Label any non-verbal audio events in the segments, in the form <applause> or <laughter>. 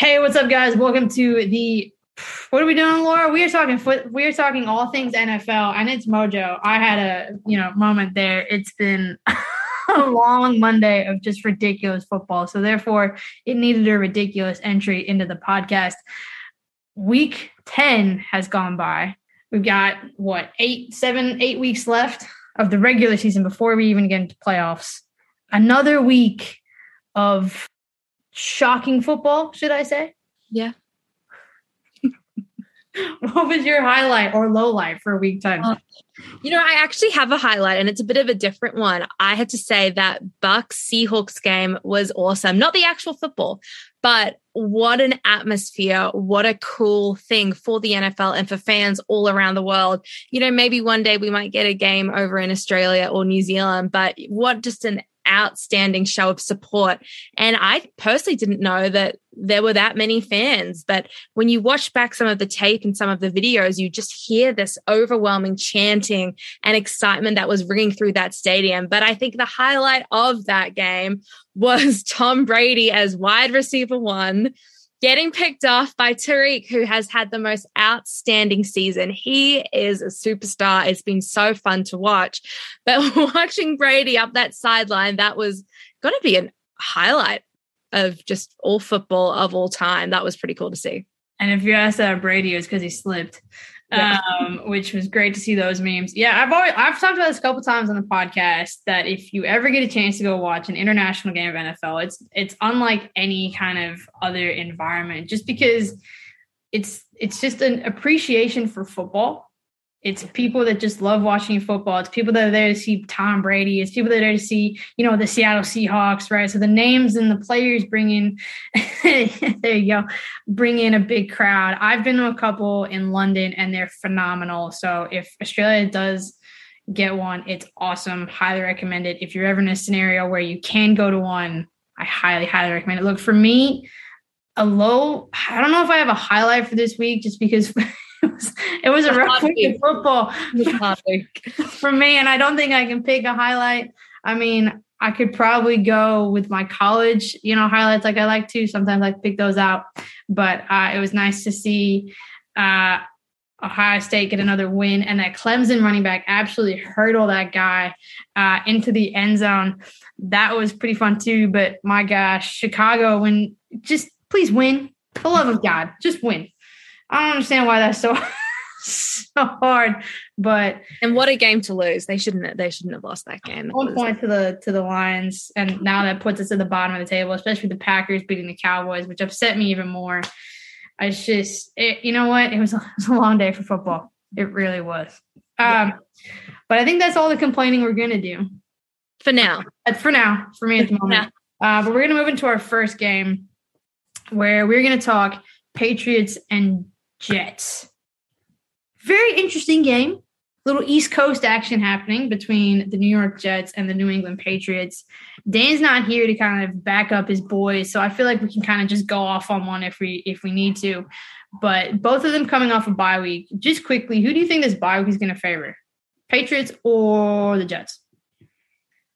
Hey, what's up, guys? Welcome to the. What are we doing, Laura? We are talking foot. We are talking all things NFL, and it's Mojo. I had a you know moment there. It's been <laughs> a long Monday of just ridiculous football, so therefore it needed a ridiculous entry into the podcast. Week ten has gone by. We've got what eight, seven, eight weeks left of the regular season before we even get into playoffs. Another week of shocking football, should I say? Yeah. <laughs> what was your highlight or low light for week 10? Uh, you know, I actually have a highlight and it's a bit of a different one. I had to say that Bucs Seahawks game was awesome. Not the actual football, but what an atmosphere. What a cool thing for the NFL and for fans all around the world. You know, maybe one day we might get a game over in Australia or New Zealand, but what just an outstanding show of support. And I personally didn't know that there were that many fans. But when you watch back some of the tape and some of the videos, you just hear this overwhelming chanting and excitement that was ringing through that stadium. But I think the highlight of that game was <laughs> Tom Brady as wide receiver one getting picked off by Tariq, who has had the most outstanding season. He is a superstar. It's been so fun to watch. But <laughs> watching Brady up that sideline, that was going to be a highlight of just all football of all time. That was pretty cool to see. And if you ask that Brady, it's because he slipped yeah. <laughs> um, which was great to see those memes. Yeah, I've always I've talked about this a couple times on the podcast that if you ever get a chance to go watch an international game of NFL, it's it's unlike any kind of other environment, just because it's it's just an appreciation for football it's people that just love watching football. It's people that are there to see Tom Brady. It's people that are there to see, you know, the Seattle Seahawks, right? So the names and the players bring in, <laughs> there you go, bring in a big crowd. I've been to a couple in London and they're phenomenal. So if Australia does get one, it's awesome. Highly recommend it. If you're ever in a scenario where you can go to one, I highly, highly recommend it. Look, for me, a low, I don't know if I have a highlight for this week just because <laughs> <laughs> it was, it was a rough week of football <laughs> for me, and I don't think I can pick a highlight. I mean, I could probably go with my college, you know, highlights like I like to. Sometimes I pick those out, but uh, it was nice to see uh, Ohio State get another win, and that Clemson running back absolutely hurdle that guy uh, into the end zone. That was pretty fun too. But my gosh, Chicago, when just please win, for the love of God, just win. I don't understand why that's so <laughs> so hard. But and what a game to lose. They shouldn't have, they shouldn't have lost that game. One point to the to the Lions, and now that puts us at the bottom of the table, especially the Packers beating the Cowboys, which upset me even more. I just, it, you know what? It was, a, <laughs> it was a long day for football. It really was. Um, but I think that's all the complaining we're going to do for now. For now, for me at the moment. Uh, but we're going to move into our first game where we're going to talk Patriots and Jets. Very interesting game. Little East Coast action happening between the New York Jets and the New England Patriots. Dan's not here to kind of back up his boys, so I feel like we can kind of just go off on one if we if we need to. But both of them coming off a bye week. Just quickly, who do you think this bye week is going to favor? Patriots or the Jets?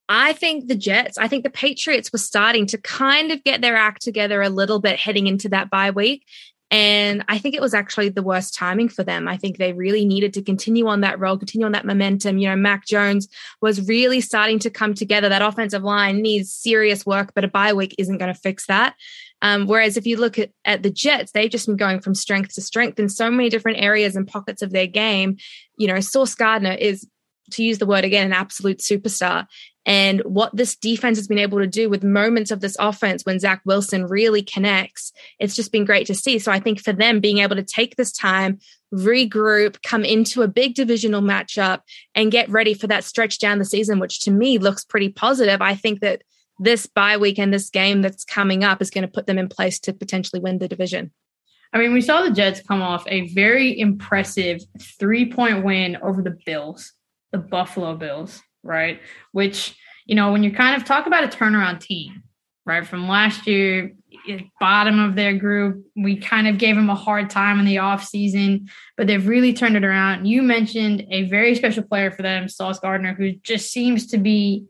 I think the Jets, I think the Patriots were starting to kind of get their act together a little bit heading into that bye week. And I think it was actually the worst timing for them. I think they really needed to continue on that role, continue on that momentum. You know, Mac Jones was really starting to come together. That offensive line needs serious work, but a bye week isn't going to fix that. Um, whereas if you look at, at the Jets, they've just been going from strength to strength in so many different areas and pockets of their game. You know, Sauce Gardner is to use the word again, an absolute superstar. And what this defense has been able to do with moments of this offense when Zach Wilson really connects, it's just been great to see. So I think for them being able to take this time, regroup, come into a big divisional matchup, and get ready for that stretch down the season, which to me looks pretty positive. I think that this bye week and this game that's coming up is going to put them in place to potentially win the division. I mean, we saw the Jets come off a very impressive three point win over the Bills, the Buffalo Bills right? Which, you know, when you kind of talk about a turnaround team, right, from last year, bottom of their group, we kind of gave them a hard time in the off season, but they've really turned it around. You mentioned a very special player for them, Sauce Gardner, who just seems to be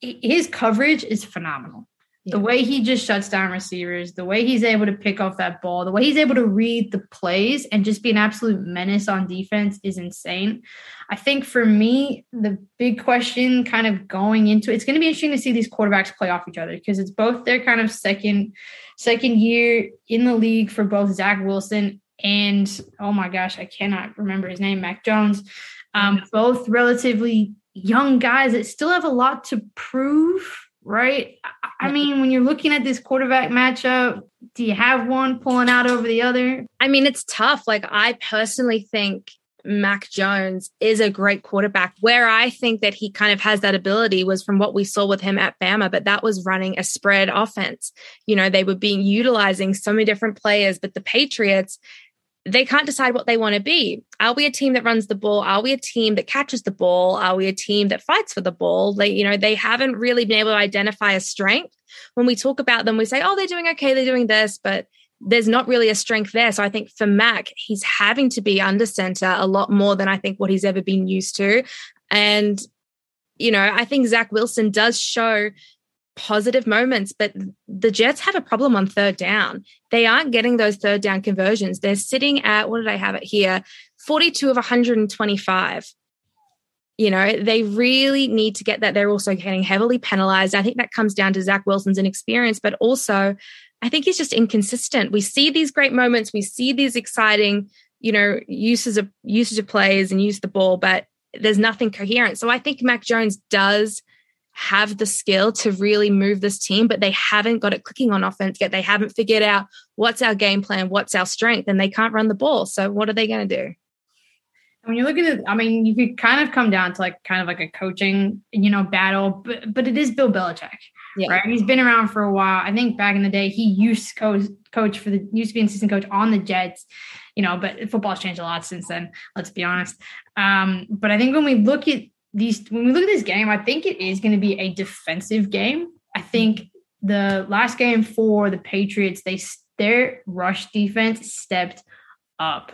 his coverage is phenomenal. Yeah. The way he just shuts down receivers, the way he's able to pick off that ball, the way he's able to read the plays and just be an absolute menace on defense is insane. I think for me, the big question kind of going into it's going to be interesting to see these quarterbacks play off each other because it's both their kind of second second year in the league for both Zach Wilson and oh my gosh, I cannot remember his name, Mac Jones. Um, both relatively young guys that still have a lot to prove, right? I mean, when you're looking at this quarterback matchup, do you have one pulling out over the other? I mean, it's tough. Like, I personally think Mac Jones is a great quarterback. Where I think that he kind of has that ability was from what we saw with him at Bama, but that was running a spread offense. You know, they were being utilizing so many different players, but the Patriots, they can't decide what they want to be. Are we a team that runs the ball? Are we a team that catches the ball? Are we a team that fights for the ball? They, you know, they haven't really been able to identify a strength. When we talk about them, we say, oh, they're doing okay, they're doing this, but there's not really a strength there. So I think for Mac, he's having to be under center a lot more than I think what he's ever been used to. And, you know, I think Zach Wilson does show positive moments, but the Jets have a problem on third down. They aren't getting those third down conversions. They're sitting at, what did I have it here? 42 of 125. You know, they really need to get that. They're also getting heavily penalized. I think that comes down to Zach Wilson's inexperience, but also I think he's just inconsistent. We see these great moments, we see these exciting, you know, uses of usage of plays and use the ball, but there's nothing coherent. So I think Mac Jones does have the skill to really move this team, but they haven't got it clicking on offense yet. They haven't figured out what's our game plan, what's our strength, and they can't run the ball. So what are they going to do? When you're looking at, I mean, you could kind of come down to like kind of like a coaching, you know, battle, but but it is Bill Belichick, yeah. right? He's been around for a while. I think back in the day, he used to coach coach for the used to be an assistant coach on the Jets, you know, but football's changed a lot since then. Let's be honest. Um, but I think when we look at these when we look at this game, I think it is going to be a defensive game. I think the last game for the Patriots, they their rush defense stepped up.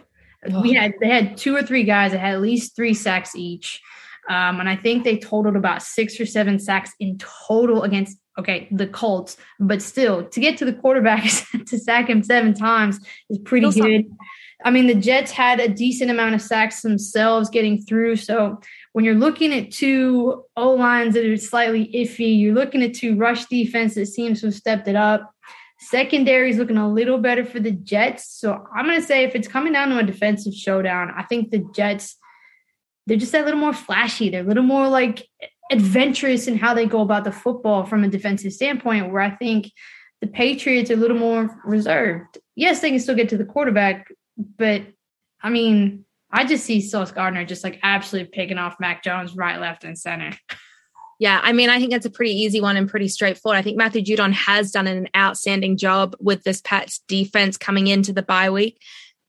Oh. We had they had two or three guys that had at least three sacks each. Um, and I think they totaled about six or seven sacks in total against okay the Colts. But still, to get to the quarterback <laughs> to sack him seven times is pretty good. I mean, the Jets had a decent amount of sacks themselves getting through. So when you're looking at two O lines that are slightly iffy, you're looking at two rush defense that seems to have stepped it up. Secondary is looking a little better for the Jets. So I'm going to say if it's coming down to a defensive showdown, I think the Jets, they're just a little more flashy. They're a little more like adventurous in how they go about the football from a defensive standpoint, where I think the Patriots are a little more reserved. Yes, they can still get to the quarterback, but I mean, I just see Sauce Gardner just like absolutely picking off Mac Jones right, left, and center. Yeah, I mean, I think that's a pretty easy one and pretty straightforward. I think Matthew Judon has done an outstanding job with this Pats defense coming into the bye week.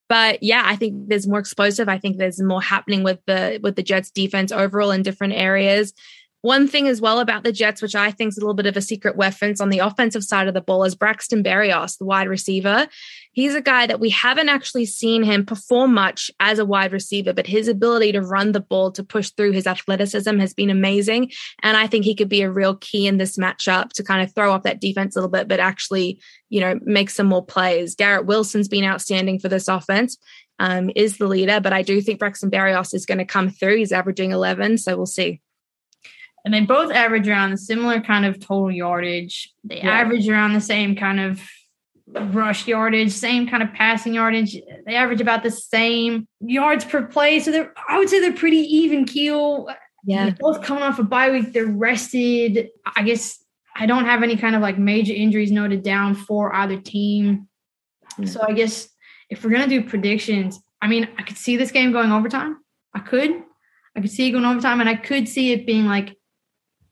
But yeah, I think there's more explosive. I think there's more happening with the with the Jets defense overall in different areas. One thing as well about the Jets, which I think is a little bit of a secret weapons on the offensive side of the ball, is Braxton Berrios, the wide receiver. He's a guy that we haven't actually seen him perform much as a wide receiver, but his ability to run the ball, to push through his athleticism has been amazing. And I think he could be a real key in this matchup to kind of throw off that defense a little bit, but actually, you know, make some more plays. Garrett Wilson's been outstanding for this offense. Um, is the leader, but I do think Braxton Berrios is going to come through. He's averaging 11, so we'll see and they both average around the similar kind of total yardage. They yeah. average around the same kind of rush yardage, same kind of passing yardage. They average about the same yards per play. So they're, I would say they're pretty even keel. Yeah. They're both coming off a bye week. They're rested. I guess I don't have any kind of like major injuries noted down for either team. Mm-hmm. So I guess if we're going to do predictions, I mean, I could see this game going overtime. I could. I could see it going overtime, and I could see it being like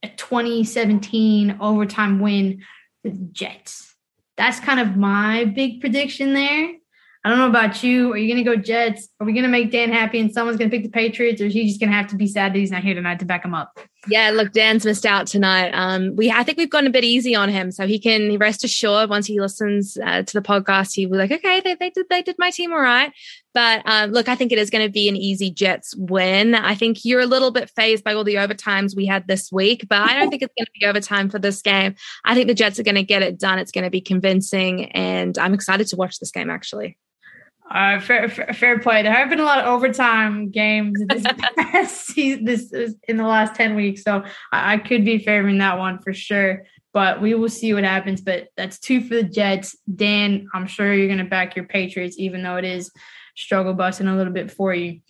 a 2017 overtime win for the Jets. That's kind of my big prediction there. I don't know about you. Are you going to go Jets? Are we going to make Dan happy and someone's going to pick the Patriots, or is he just going to have to be sad that he's not here tonight to back him up? Yeah, look, Dan's missed out tonight. Um, we I think we've gone a bit easy on him, so he can rest assured once he listens uh, to the podcast, he will be like, okay, they, they did they did my team all right. But um, look, I think it is going to be an easy Jets win. I think you're a little bit phased by all the overtimes we had this week, but I don't think it's going to be overtime for this game. I think the Jets are going to get it done. It's going to be convincing, and I'm excited to watch this game actually. Uh, fair, fair, fair, play. There have been a lot of overtime games this <laughs> past season, this in the last ten weeks, so I, I, could be favoring that one for sure. But we will see what happens. But that's two for the Jets. Dan, I'm sure you're going to back your Patriots, even though it is struggle busting a little bit for you.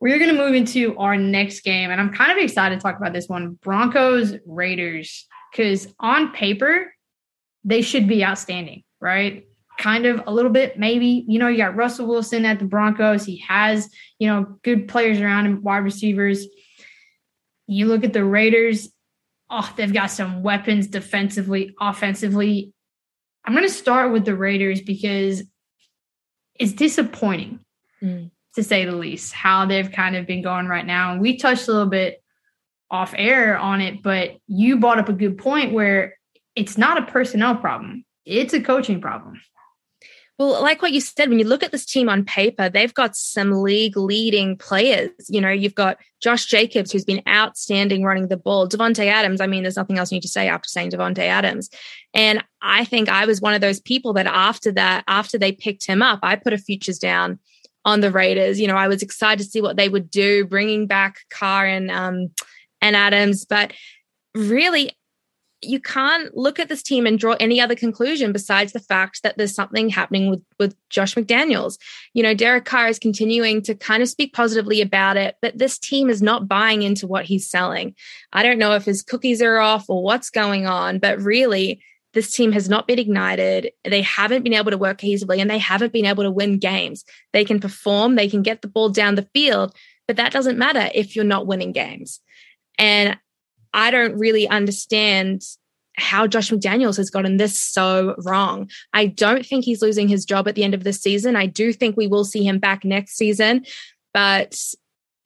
We're going to move into our next game, and I'm kind of excited to talk about this one: Broncos Raiders, because on paper they should be outstanding, right? Kind of a little bit, maybe. You know, you got Russell Wilson at the Broncos. He has, you know, good players around him, wide receivers. You look at the Raiders, oh, they've got some weapons defensively, offensively. I'm going to start with the Raiders because it's disappointing, mm. to say the least, how they've kind of been going right now. And we touched a little bit off air on it, but you brought up a good point where it's not a personnel problem, it's a coaching problem. Well, like what you said, when you look at this team on paper, they've got some league leading players. You know, you've got Josh Jacobs, who's been outstanding running the ball. Davante Adams, I mean, there's nothing else you need to say after saying Davante Adams. And I think I was one of those people that after that, after they picked him up, I put a futures down on the Raiders. You know, I was excited to see what they would do, bringing back Carr and um, and Adams, but really you can't look at this team and draw any other conclusion besides the fact that there's something happening with with Josh McDaniels. You know, Derek Carr is continuing to kind of speak positively about it, but this team is not buying into what he's selling. I don't know if his cookies are off or what's going on, but really this team has not been ignited. They haven't been able to work cohesively and they haven't been able to win games. They can perform, they can get the ball down the field, but that doesn't matter if you're not winning games. And I don't really understand how Josh McDaniels has gotten this so wrong. I don't think he's losing his job at the end of the season. I do think we will see him back next season, but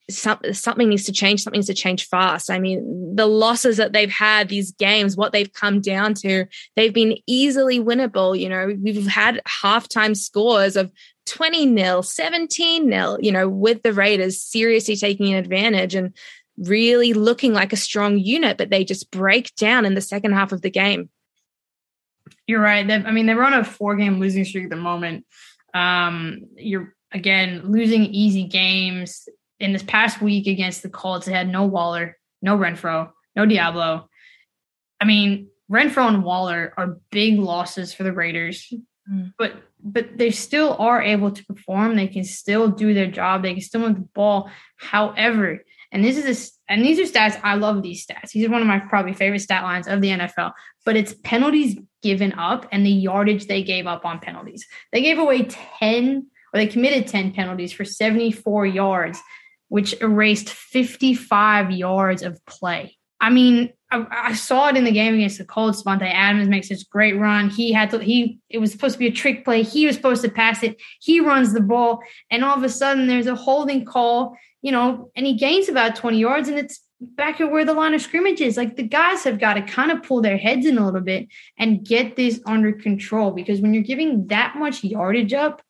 some, something needs to change. Something needs to change fast. I mean, the losses that they've had, these games, what they've come down to, they've been easily winnable. You know, we've had halftime scores of 20 nil, 17 nil, you know, with the Raiders seriously taking advantage. And really looking like a strong unit, but they just break down in the second half of the game. You're right. I mean, they're on a four game losing streak at the moment. Um, you're again losing easy games. In this past week against the Colts, they had no Waller, no Renfrow, no Diablo. I mean, Renfrow and Waller are big losses for the Raiders, mm. but but they still are able to perform. They can still do their job. They can still move the ball. However, and this is a, and these are stats. I love these stats. These are one of my probably favorite stat lines of the NFL. But it's penalties given up and the yardage they gave up on penalties. They gave away 10 or they committed 10 penalties for 74 yards, which erased 55 yards of play. I mean, I, I, saw it in the game against the Colts. Davante Adams makes this great run. He had to. He it was supposed to be a trick play. He was supposed to pass it. He runs the ball, and all of a sudden there's a holding call you know, and he gains about 20 yards and it's back at where the line of scrimmage is. Like the guys have got to kind of pull their heads in a little bit and get this under control because when you're giving that much yardage up,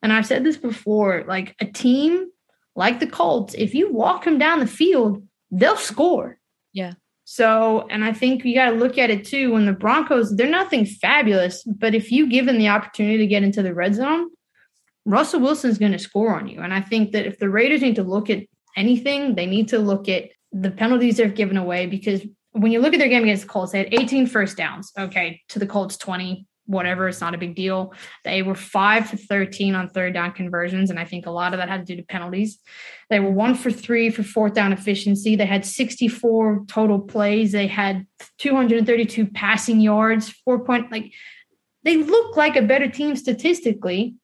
and I've said this before, like a team like the Colts, if you walk them down the field, they'll score. Yeah. So, and I think you got to look at it too. When the Broncos, they're nothing fabulous, but if you give them the opportunity to get into the red zone, Russell Wilson's going to score on you. And I think that if the Raiders need to look at anything, they need to look at the penalties they've given away because when you look at their game against the Colts, they had 18 first downs. Okay, to the Colts 20, whatever. It's not a big deal. They were five for 13 on third down conversions. And I think a lot of that had to do to penalties. They were one for three for fourth down efficiency. They had 64 total plays. They had 232 passing yards, four point, like they look like a better team statistically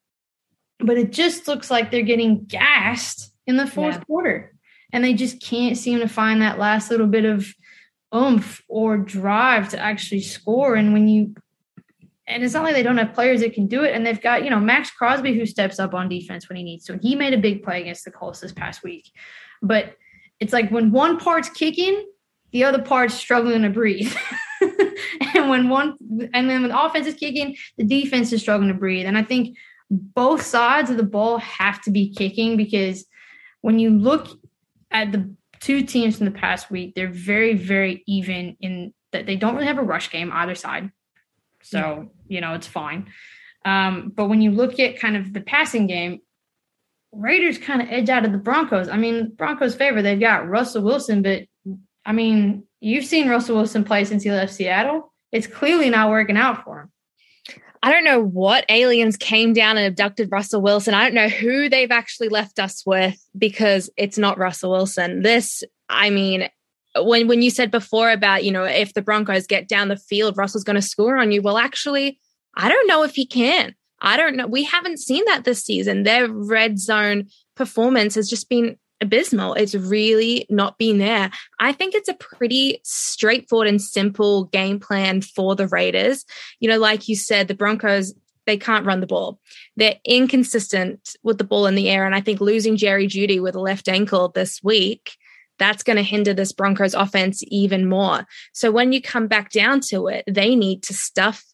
but it just looks like they're getting gassed in the fourth yeah. quarter. And they just can't seem to find that last little bit of oomph or drive to actually score. And when you, and it's not like they don't have players that can do it. And they've got, you know, Maxx Crosby who steps up on defense when he needs to. And he made a big play against the Colts this past week. But it's like when one part's kicking, the other part's struggling to breathe. <laughs> and when one and then when the offense is kicking, the defense is struggling to breathe. And I think both sides of the ball have to be kicking because when you look at the two teams from the past week, they're very, very even in that they don't really have a rush game either side. So, yeah. you know, it's fine. Um, but when you look at kind of the passing game, Raiders kind of edge out of the Broncos. I mean, Broncos favor, they've got Russell Wilson, but I mean, you've seen Russell Wilson play since he left Seattle. It's clearly not working out for him. I don't know what aliens came down and abducted Russell Wilson. I don't know who they've actually left us with because it's not Russell Wilson. This, I mean, when when you said before about, you know, if the Broncos get down the field, Russell's going to score on you. Well, actually, I don't know if he can. I don't know. We haven't seen that this season. Their red zone performance has just been abysmal. It's really not been there. I think it's a pretty straightforward and simple game plan for the Raiders. You know, like you said, the Broncos, they can't run the ball. They're inconsistent with the ball in the air. And I think losing Jerry Jeudy with a left ankle this week, that's going to hinder this Broncos offense even more. So when you come back down to it, they need to stuff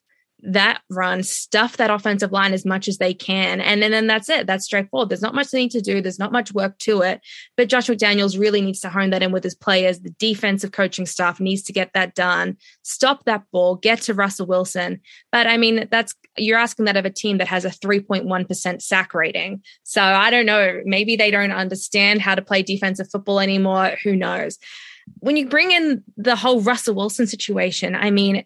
that run, stuff that offensive line as much as they can. And, and then that's it. That's straightforward. There's not much they need to do. There's not much work to it. But Josh McDaniels really needs to hone that in with his players. The defensive coaching staff needs to get that done. Stop that ball, get to Russell Wilson. But I mean, that's you're asking that of a team that has a 3.1% sack rating. So I don't know. Maybe they don't understand how to play defensive football anymore. Who knows? When you bring in the whole Russell Wilson situation, I mean,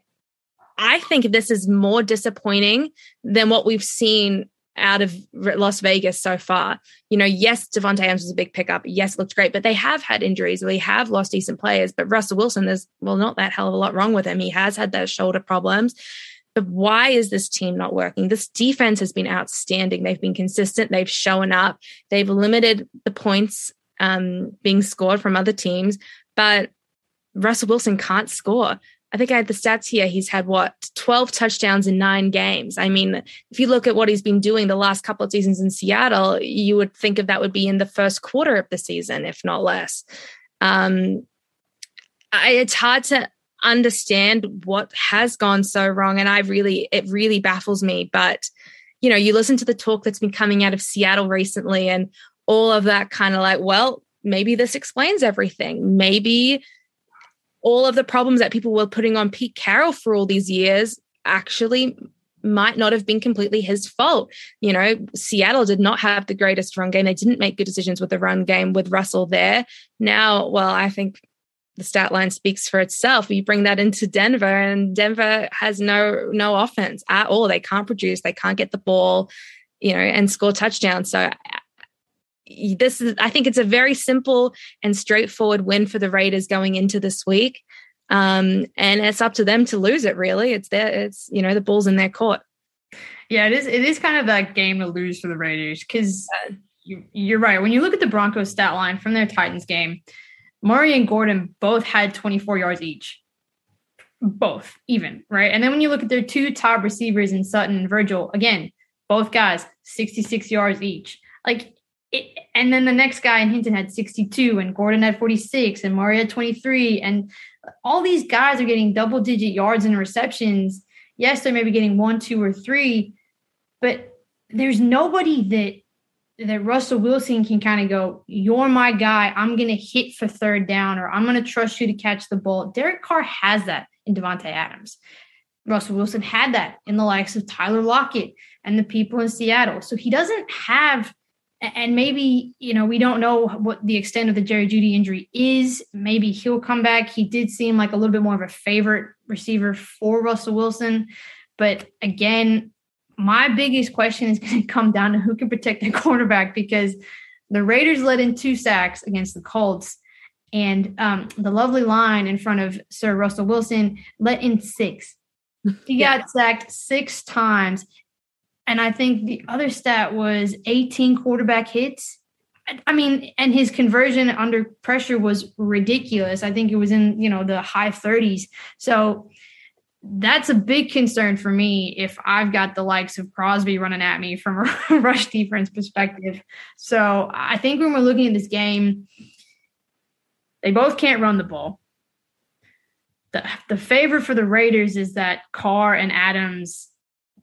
I think this is more disappointing than what we've seen out of Las Vegas so far. You know, yes, Davante Adams was a big pickup. Yes, looked great, but they have had injuries. They have lost decent players. But Russell Wilson, there's well, not that hell of a lot wrong with him. He has had those shoulder problems. But why is this team not working? This defense has been outstanding. They've been consistent. They've shown up. They've limited the points um, being scored from other teams. But Russell Wilson can't score. I think I had the stats here. He's had what 12 touchdowns in nine games. I mean, if you look at what he's been doing the last couple of seasons in Seattle, you would think of that would be in the first quarter of the season, if not less. Um, I, it's hard to understand what has gone so wrong, and I really, it really baffles me. But you know, you listen to the talk that's been coming out of Seattle recently, and all of that kind of like, well, maybe this explains everything. Maybe all of the problems that people were putting on Pete Carroll for all these years actually might not have been completely his fault. You know, Seattle did not have the greatest run game. They didn't make good decisions with the run game with Russell there. Now, well, I think the stat line speaks for itself. You bring that into Denver and Denver has no no offense at all. They can't produce, they can't get the ball, you know, and score touchdowns. So this is I think it's a very simple and straightforward win for the Raiders going into this week. Um, and it's up to them to lose it really. It's their it's you know the ball's in their court. Yeah, it is it is kind of that game to lose for the Raiders because you, you're right. When you look at the Broncos stat line from their Titans game, Murray and Gordon both had 24 yards each. Both even, right? And then when you look at their two top receivers in Sutton and Virgil, again, both guys 66 yards each. Like it, and then the next guy in Hinton had 62 and Gordon had 46 and Mario had 23 and all these guys are getting double digit yards and receptions. Yes, they're maybe getting one, two, or three, but there's nobody that that Russell Wilson can kind of go, You're my guy. I'm gonna hit for third down, or I'm gonna trust you to catch the ball. Derek Carr has that in Davante Adams. Russell Wilson had that in the likes of Tyler Lockett and the people in Seattle. So he doesn't have and maybe you know we don't know what the extent of the Jerry Jeudy injury is. Maybe he'll come back. He did seem like a little bit more of a favorite receiver for Russell Wilson, but again, my biggest question is <laughs> going to come down to who can protect the <laughs> quarterback because the Raiders let in two sacks against the Colts, and um, the lovely line in front of Sir Russell Wilson let in six. He yeah. got sacked six times and I think the other stat was 18 quarterback hits. I mean, and his conversion under pressure was ridiculous. I think it was in, you know, the high 30s. So that's a big concern for me if I've got the likes of Crosby running at me from a <laughs> rush defense perspective. So I think when we're looking at this game, they both can't run the ball. the the favor for the Raiders is that Carr and Adams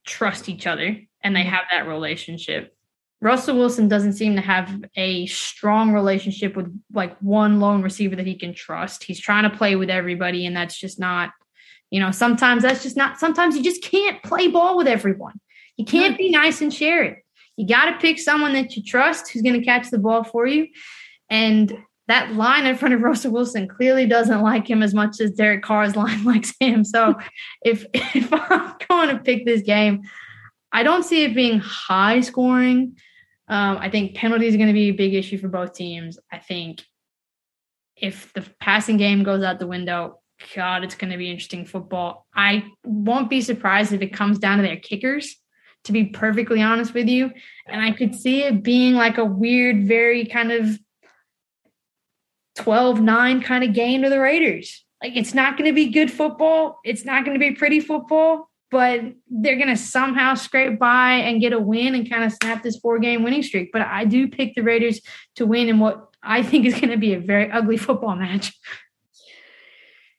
trust each other and they mm-hmm. have that relationship. Russell Wilson doesn't seem to have a strong relationship with like one lone receiver that he can trust. He's trying to play with everybody, and that's just not, you know, sometimes that's just not, sometimes you just can't play ball with everyone. You can't be nice and share it. You got to pick someone that you trust who's going to catch the ball for you. And that line in front of Russell Wilson clearly doesn't like him as much as Derek Carr's <laughs> line likes him. So if if I'm going to pick this game, I don't see it being high scoring. Um, I think penalties are going to be a big issue for both teams. I think if the passing game goes out the window, God, it's going to be interesting football. I won't be surprised if it comes down to their kickers, to be perfectly honest with you. And I could see it being like a weird, very kind of 12 9 kind of game to the Raiders. Like it's not going to be good football. It's not going to be pretty football but they're going to somehow scrape by and get a win and kind of snap this four game winning streak. But I do pick the Raiders to win in what I think is going to be a very ugly football match.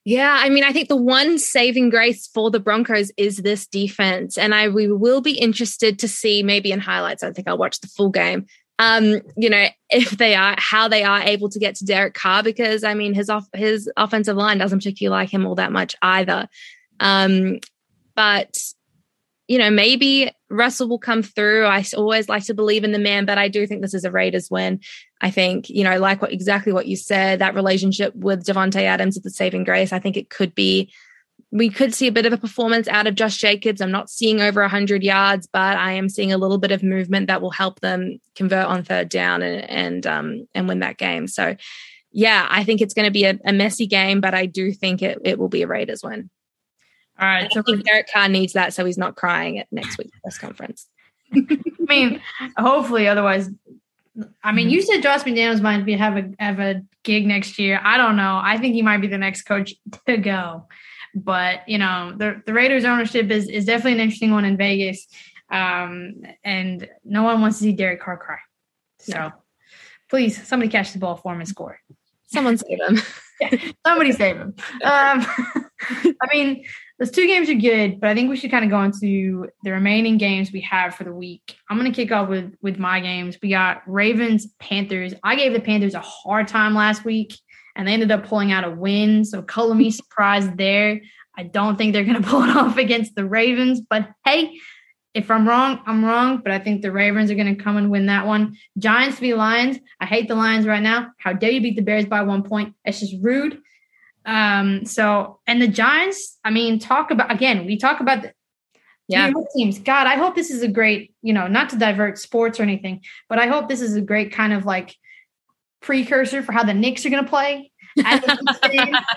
Yeah, I mean, I think the one saving grace for the Broncos is this defense, and I we will be interested to see maybe in highlights. I think I'll watch the full game. Um, you know, if they are how they are able to get to Derek Carr, because I mean, his off his offensive line doesn't particularly like him all that much either. Um, but you know, maybe Russell will come through. I always like to believe in the man, but I do think this is a Raiders win. I think, you know, like what exactly what you said, that relationship with Davante Adams at the saving grace, I think it could be we could see a bit of a performance out of Josh Jacobs. I'm not seeing over 100 yards, but I am seeing a little bit of movement that will help them convert on third down and and um and win that game. So, yeah, I think it's going to be a, a messy game, but I do think it it will be a Raiders win. All right. I so think Derek Carr needs that so he's not crying at next week's press conference. I mean, hopefully, otherwise. I mean, you said Josh McDaniels might be have a have a gig next year. I don't know. I think he might be the next coach to go. But you know, the the Raiders ownership is is definitely an interesting one in Vegas. Um, and no one wants to see Derek Carr cry. So no. please, somebody catch the ball for him and score. Someone save him. <laughs> yeah, somebody save him. <laughs> Um, I mean, those two games are good, but I think we should kind of go into the remaining games we have for the week. I'm going to kick off with with my games. We got Ravens, Panthers. I gave the Panthers a hard time last week, and they ended up pulling out a win. So color me surprised there. I don't think they're going <laughs> to pull it off against the Ravens, but hey, if I'm wrong, I'm wrong. But I think the Ravens are going to come and win that one. Giants v Lions. I hate the Lions right now. How dare you beat the Bears by one point? It's just rude. Um, so and the Giants, I mean, talk about again, we talk about the yeah. teams. God, I hope this is a great, you know, not to divert sports or anything, but I hope this is a great kind of like precursor for how the Knicks are going to play. <laughs>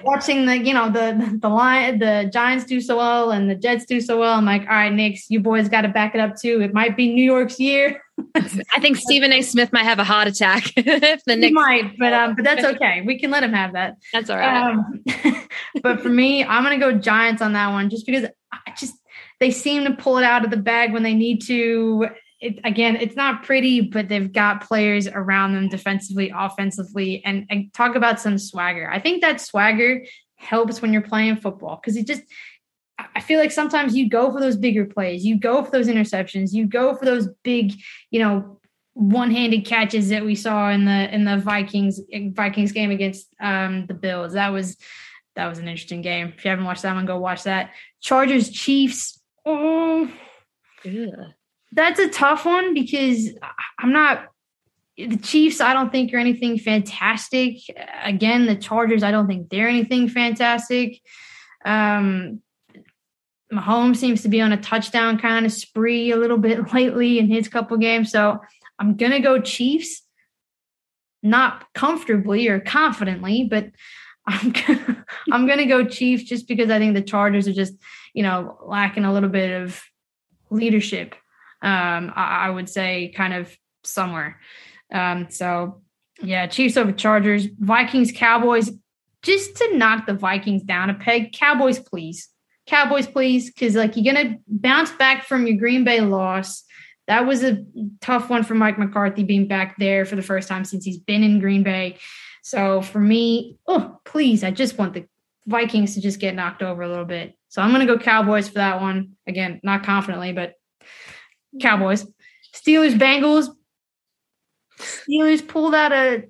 watching the you know the the line the Giants do so well and the Jets do so well. I'm like, all right, Knicks, you boys got to back it up too. It might be New York's year. I think Stephen A. Smith might have a heart attack <laughs> if the Knicks he might, but um, but that's okay. We can let him have that. That's all right. Um, <laughs> but for me, I'm gonna go Giants on that one, just because I just they seem to pull it out of the bag when they need to it, again, it's not pretty, but they've got players around them defensively, offensively, and, and talk about some swagger. I think that swagger helps when you're playing football because it just, I feel like sometimes you go for those bigger plays, you go for those interceptions, you go for those big, you know, one-handed catches that we saw in the in the Vikings Vikings game against um, the Bills. That was that was an interesting game. If you haven't watched that one, go watch that. Chargers Chiefs. Oh, that's a tough one because I'm not the Chiefs, I don't think are anything fantastic. Again, the Chargers, I don't think they're anything fantastic. Um, Mahomes seems to be on a touchdown kind of spree a little bit <laughs> lately in his couple games. So I'm gonna go Chiefs, not comfortably or confidently, but <laughs> I'm gonna, I'm gonna go Chiefs just because I think the Chargers are just you know lacking a little bit of leadership um, I, I, would say kind of somewhere. Um, so yeah, Chiefs over Chargers, Vikings, Cowboys. Just to knock the Vikings down a peg, Cowboys, please. Cowboys, please, because like you're gonna bounce back from your Green Bay loss. That was a tough one for Mike McCarthy being back there for the first time since he's been in Green Bay. So for me, oh please, I just want the Vikings to just get knocked over a little bit. So I'm to go Cowboys for that one. Again, not confidently, but Cowboys. Steelers, Bengals. Steelers pulled out a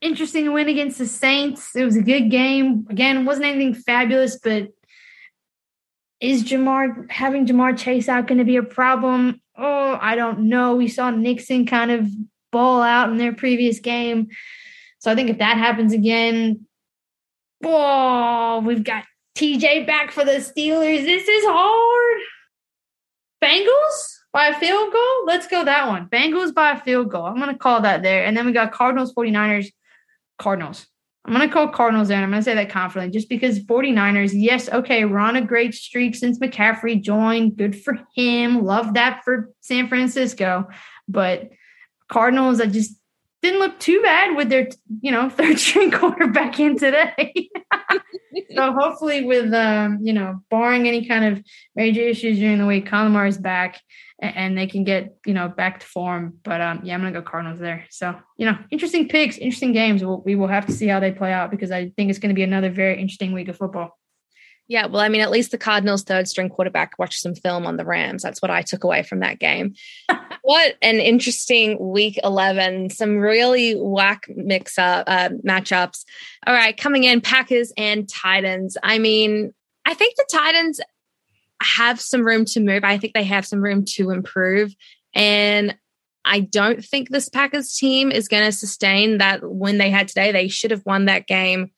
interesting win against the Saints. It was a good game. Again, wasn't anything fabulous, but is Ja'Marr having Ja'Marr Chase out going to be a problem? Oh, I don't know. We saw Nixon kind of ball out in their previous game. So I think if that happens again, whoa, we've got TJ back for the Steelers. This is hard. Bengals by a field goal? Let's go that one. Bengals by a field goal. I'm going to call that there. And then we got Cardinals, 49ers, Cardinals. I'm going to call Cardinals. And I'm going to say that confidently just because 49ers, yes, okay, we're on a great streak since McCaffrey joined. Good for him. Love that for San Francisco. But Cardinals, I just didn't look too bad with their, you know, <laughs> third string quarterback in today. <laughs> so hopefully, with um, you know, barring any kind of major issues during the week, Conlamar is back and they can get you know back to form. But um, yeah, I'm gonna go Cardinals there. So you know, interesting picks, interesting games. We'll, we will have to see how they play out because I think it's going to be another very interesting week of football. Yeah, well, I mean, at least the Cardinals' third string quarterback watched some film on the Rams. That's what I took away from that game. <laughs> what an interesting week 11. Some really whack mix up uh, matchups. All right, coming in, Packers and Titans. I mean, I think the Titans have some room to move. I think they have some room to improve. And I don't think this Packers team is going to sustain that win they had today. They should have won that game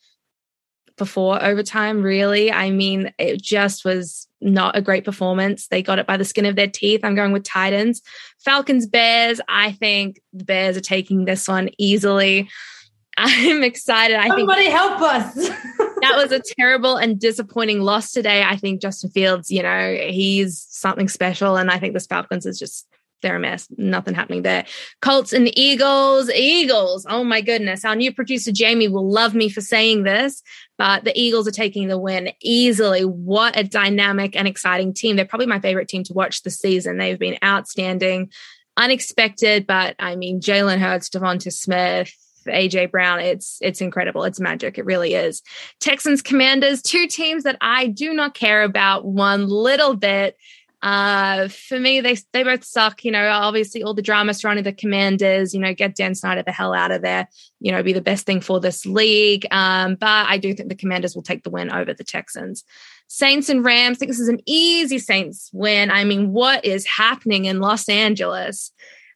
before overtime, really. I mean, it just was not a great performance. They got it by the skin of their teeth. I'm going with Titans. Falcons, Bears. I think the Bears are taking this one easily. <laughs> I'm excited. I Somebody think help us. <laughs> that was a terrible and disappointing loss today. I think Justin Fields, you know, he's something special. And I think this Falcons is just they're a mess. Nothing happening there. Colts and Eagles. Eagles. Oh my goodness. Our new producer Jamie will love me for saying this, but the Eagles are taking the win easily. What a dynamic and exciting team. They're probably my favorite team to watch this season. They've been outstanding, unexpected, but I mean, Jalen Hurts, Devonta Smith, AJ Brown. It's it's incredible. It's magic. It really is. Texans Commanders, two teams that I do not care about one little bit. Uh, for me, they they both suck. You know, obviously all the drama surrounding the Commanders. You know, get Dan Snyder the hell out of there. You know, be the best thing for this league. Um, but I do think the Commanders will take the win over the Texans. Saints and Rams. I think this is an easy Saints win. I mean, what is happening in Los Angeles?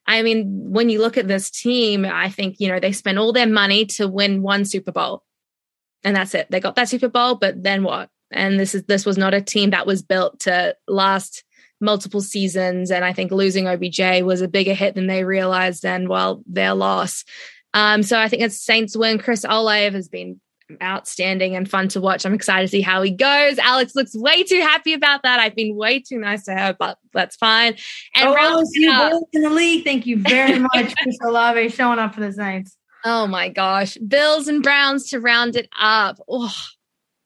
I mean, when you look at this team, I think, you know, they spent all their money to win one Super Bowl. And that's it. They got that Super Bowl, but then what? And this is this was not a team that was built to last multiple seasons. And I think losing OBJ was a bigger hit than they realized and well, their loss. Um, so I think it's Saints win. Chris Olave has been outstanding and fun to watch. I'm excited to see how he goes. Alex looks way too happy about that. I've been way too nice to her, but that's fine. And oh, you both in the league. Thank you very <laughs> much, Chris Olave, showing up for the Saints. Oh my gosh. Bills and Browns to round it up. Oh,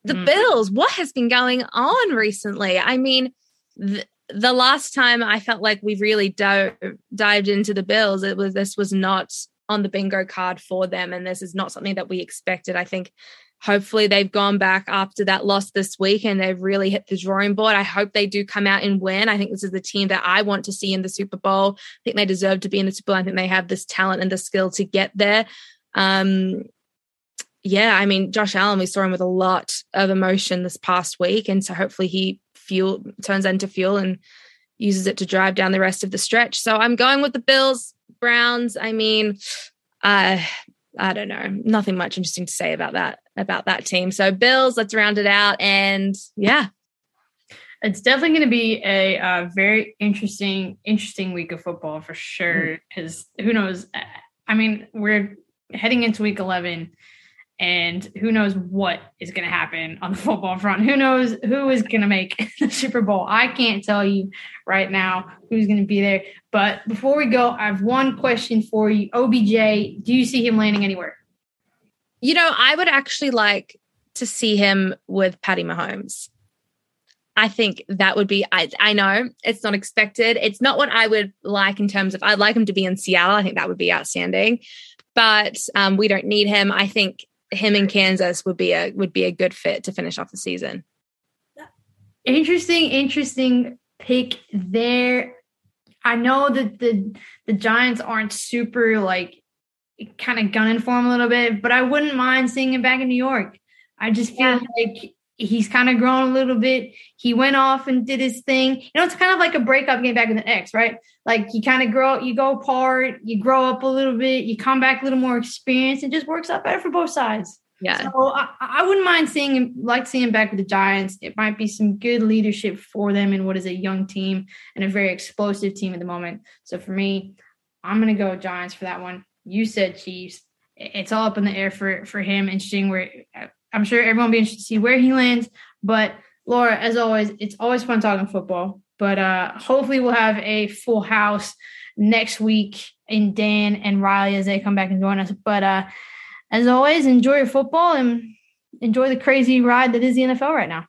the mm. Bills, what has been going on recently? I mean, th- the last time I felt like we really dived into the Bills, it was this was not on the bingo card for them. And this is not something that we expected. I think hopefully they've gone back after that loss this week and they've really hit the drawing board. I hope they do come out and win. I think this is the team that I want to see in the Super Bowl. I think they deserve to be in the Super Bowl. I think they have this talent and the skill to get there. Um, yeah, I mean, Josh Allen, we saw him with a lot of emotion this past week. And so hopefully he fuel turns into fuel and uses it to drive down the rest of the stretch. So I'm going with the Bills. Browns, I mean, uh, I don't know, nothing much interesting to say about that about that team. So Bills, let's round it out, and yeah, it's definitely going to be a uh, very interesting interesting week of football for sure. Because mm. who knows? I mean, we're heading into week eleven and who knows what is going to happen on the <laughs> football front. Who knows who is going to make <laughs> the super bowl. I can't tell you right now who's going to be there. But before we go i have one question for you. Obj do you see him landing anywhere? You know i would actually like to see him with patty mahomes. I think that would be, I, I know it's not expected. It's not what I would like in terms of, I'd like him to be in Seattle. I think that would be outstanding, but um, we don't need him. I think him in Kansas would be a would be a good fit to finish off the season. Interesting, interesting pick there. I know that the the Giants aren't super like kind of gunning for him a little bit, but I wouldn't mind seeing him back in New York. I just feel yeah. like he's kind of grown a little bit. He went off and did his thing. You know, it's kind of like a breakup getting back with an ex, right? Like you kind of grow, you go apart, you grow up a little bit, you come back a little more experienced, and just works out better for both sides. Yeah. So I, I wouldn't mind seeing him, like seeing him back with the Giants. It might be some good leadership for them in what is a young team and a very explosive team at the moment. So for me, I'm going to go Giants for that one. You said Chiefs. It's all up in the air for for him. Interesting. Where uh, I'm sure everyone will be interested to see where he lands. But Laura, as always, it's always fun talking football. But uh, hopefully, we'll have a full house next week in Dan and Riley as they come back and join us. But uh, as always, enjoy your football and enjoy the crazy ride that is the NFL right now.